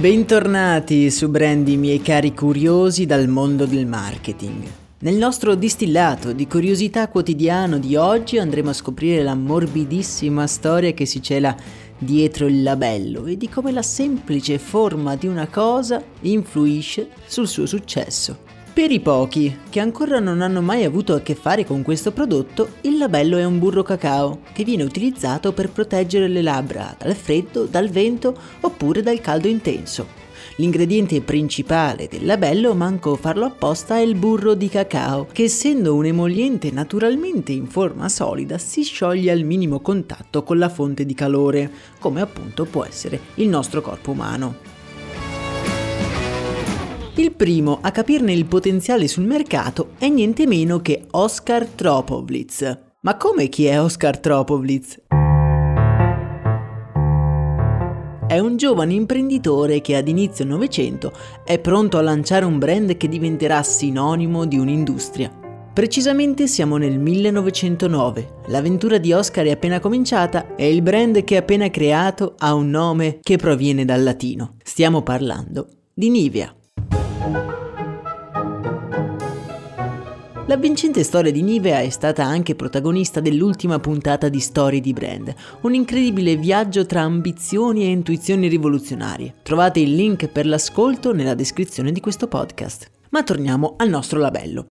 Bentornati su Brandy, miei cari curiosi dal mondo del marketing. Nel nostro distillato di curiosità quotidiano di oggi andremo a scoprire la morbidissima storia che si cela dietro il labello e di come la semplice forma di una cosa influisce sul suo successo. Per i pochi che ancora non hanno mai avuto a che fare con questo prodotto, il labello è un burro cacao che viene utilizzato per proteggere le labbra dal freddo, dal vento oppure dal caldo intenso. L'ingrediente principale del labello, manco farlo apposta, è il burro di cacao, che essendo un emoliente naturalmente in forma solida si scioglie al minimo contatto con la fonte di calore, come appunto può essere il nostro corpo umano. Il primo a capirne il potenziale sul mercato è niente meno che Oscar Tropovlitz. Ma come chi è Oscar Tropovlitz? È un giovane imprenditore che ad inizio Novecento è pronto a lanciare un brand che diventerà sinonimo di un'industria. Precisamente siamo nel 1909, l'avventura di Oscar è appena cominciata e il brand che ha appena creato ha un nome che proviene dal latino. Stiamo parlando di Nivea. La vincente storia di Nivea è stata anche protagonista dell'ultima puntata di Storie di Brand, un incredibile viaggio tra ambizioni e intuizioni rivoluzionarie. Trovate il link per l'ascolto nella descrizione di questo podcast. Ma torniamo al nostro labello.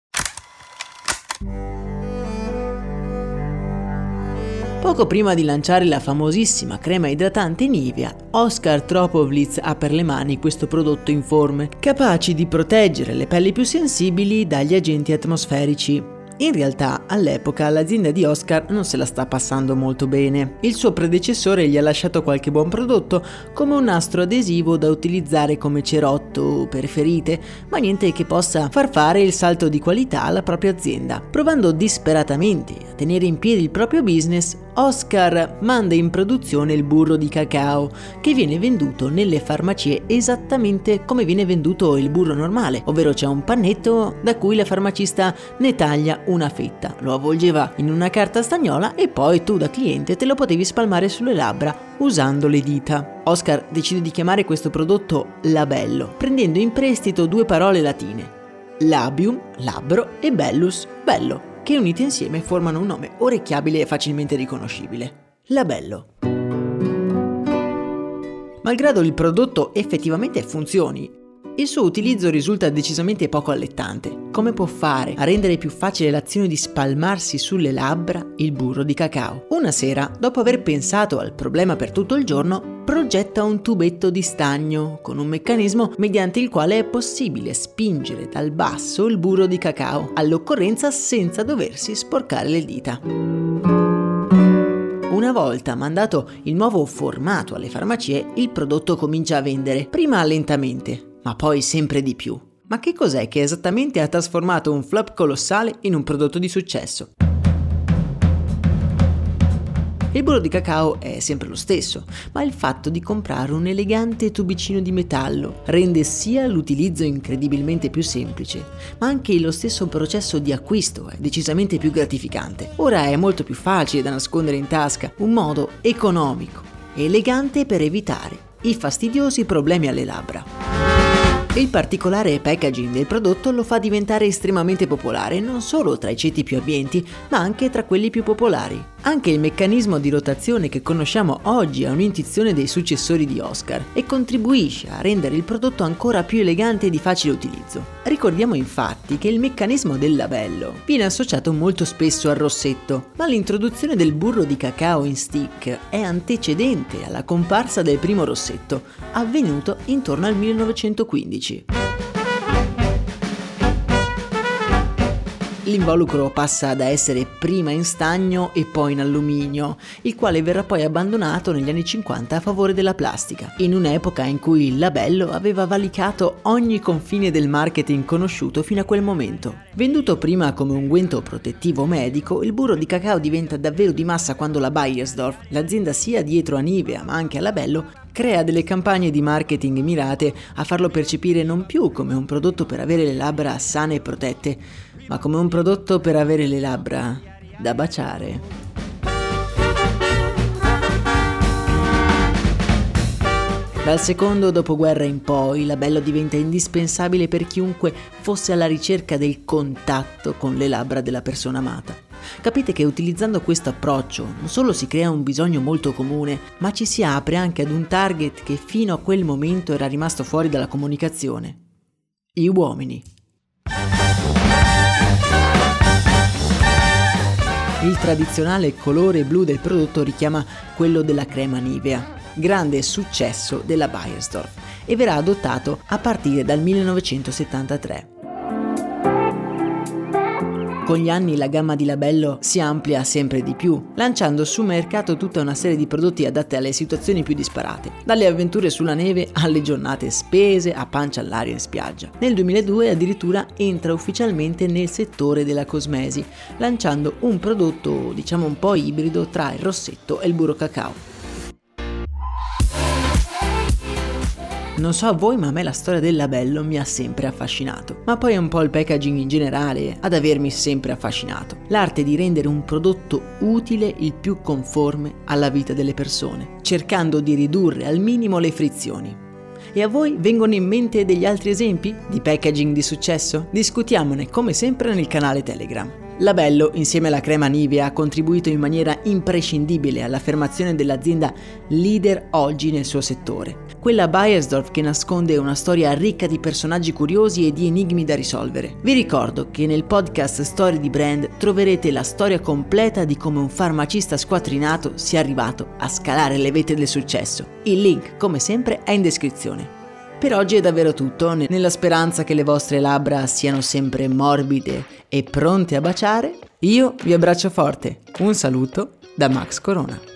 Poco prima di lanciare la famosissima crema idratante Nivea, Oscar Tropovlitz ha per le mani questo prodotto informe, capace di proteggere le pelli più sensibili dagli agenti atmosferici. In realtà, all'epoca, l'azienda di Oscar non se la sta passando molto bene. Il suo predecessore gli ha lasciato qualche buon prodotto, come un nastro adesivo da utilizzare come cerotto per ferite, ma niente che possa far fare il salto di qualità alla propria azienda. Provando disperatamente tenere in piedi il proprio business, Oscar manda in produzione il burro di cacao, che viene venduto nelle farmacie esattamente come viene venduto il burro normale, ovvero c'è un pannetto da cui la farmacista ne taglia una fetta, lo avvolgeva in una carta stagnola e poi tu da cliente te lo potevi spalmare sulle labbra usando le dita. Oscar decide di chiamare questo prodotto labello, prendendo in prestito due parole latine, labium, labbro e bellus, bello che unite insieme formano un nome orecchiabile e facilmente riconoscibile. Labello. Malgrado il prodotto effettivamente funzioni, il suo utilizzo risulta decisamente poco allettante. Come può fare a rendere più facile l'azione di spalmarsi sulle labbra il burro di cacao? Una sera, dopo aver pensato al problema per tutto il giorno, progetta un tubetto di stagno con un meccanismo mediante il quale è possibile spingere dal basso il burro di cacao, all'occorrenza senza doversi sporcare le dita. Una volta mandato il nuovo formato alle farmacie, il prodotto comincia a vendere, prima lentamente, ma poi sempre di più. Ma che cos'è che esattamente ha trasformato un flop colossale in un prodotto di successo? Il burro di cacao è sempre lo stesso, ma il fatto di comprare un elegante tubicino di metallo rende sia l'utilizzo incredibilmente più semplice, ma anche lo stesso processo di acquisto è decisamente più gratificante. Ora è molto più facile da nascondere in tasca, un modo economico e elegante per evitare i fastidiosi problemi alle labbra. Il particolare packaging del prodotto lo fa diventare estremamente popolare non solo tra i ceti più abbienti, ma anche tra quelli più popolari. Anche il meccanismo di rotazione che conosciamo oggi è un'intuizione dei successori di Oscar e contribuisce a rendere il prodotto ancora più elegante e di facile utilizzo. Ricordiamo infatti che il meccanismo del labello viene associato molto spesso al rossetto, ma l'introduzione del burro di cacao in stick è antecedente alla comparsa del primo rossetto, avvenuto intorno al 1915. L'involucro passa da essere prima in stagno e poi in alluminio, il quale verrà poi abbandonato negli anni 50 a favore della plastica, in un'epoca in cui il labello aveva valicato ogni confine del marketing conosciuto fino a quel momento. Venduto prima come unguento protettivo medico, il burro di cacao diventa davvero di massa quando la Bayersdorf, l'azienda sia dietro a Nivea ma anche a Labello, crea delle campagne di marketing mirate a farlo percepire non più come un prodotto per avere le labbra sane e protette, ma come un prodotto per avere le labbra da baciare. Dal secondo dopoguerra in poi, il labello diventa indispensabile per chiunque fosse alla ricerca del contatto con le labbra della persona amata. Capite che utilizzando questo approccio non solo si crea un bisogno molto comune, ma ci si apre anche ad un target che fino a quel momento era rimasto fuori dalla comunicazione. Gli uomini. Il tradizionale colore blu del prodotto richiama quello della crema Nivea, grande successo della Bayersdorf, e verrà adottato a partire dal 1973. Con gli anni la gamma di Labello si amplia sempre di più, lanciando sul mercato tutta una serie di prodotti adatti alle situazioni più disparate, dalle avventure sulla neve alle giornate spese a pancia all'aria in spiaggia. Nel 2002 addirittura entra ufficialmente nel settore della cosmesi, lanciando un prodotto diciamo un po' ibrido tra il rossetto e il burro cacao. Non so a voi, ma a me la storia del labello mi ha sempre affascinato. Ma poi è un po' il packaging in generale ad avermi sempre affascinato. L'arte di rendere un prodotto utile il più conforme alla vita delle persone, cercando di ridurre al minimo le frizioni. E a voi vengono in mente degli altri esempi di packaging di successo? Discutiamone come sempre nel canale Telegram. Labello, insieme alla crema Nivea, ha contribuito in maniera imprescindibile all'affermazione dell'azienda leader oggi nel suo settore. Quella Bayersdorf che nasconde una storia ricca di personaggi curiosi e di enigmi da risolvere. Vi ricordo che nel podcast Storie di Brand troverete la storia completa di come un farmacista squattrinato sia arrivato a scalare le vette del successo. Il link, come sempre, è in descrizione. Per oggi è davvero tutto, nella speranza che le vostre labbra siano sempre morbide e pronte a baciare, io vi abbraccio forte. Un saluto da Max Corona.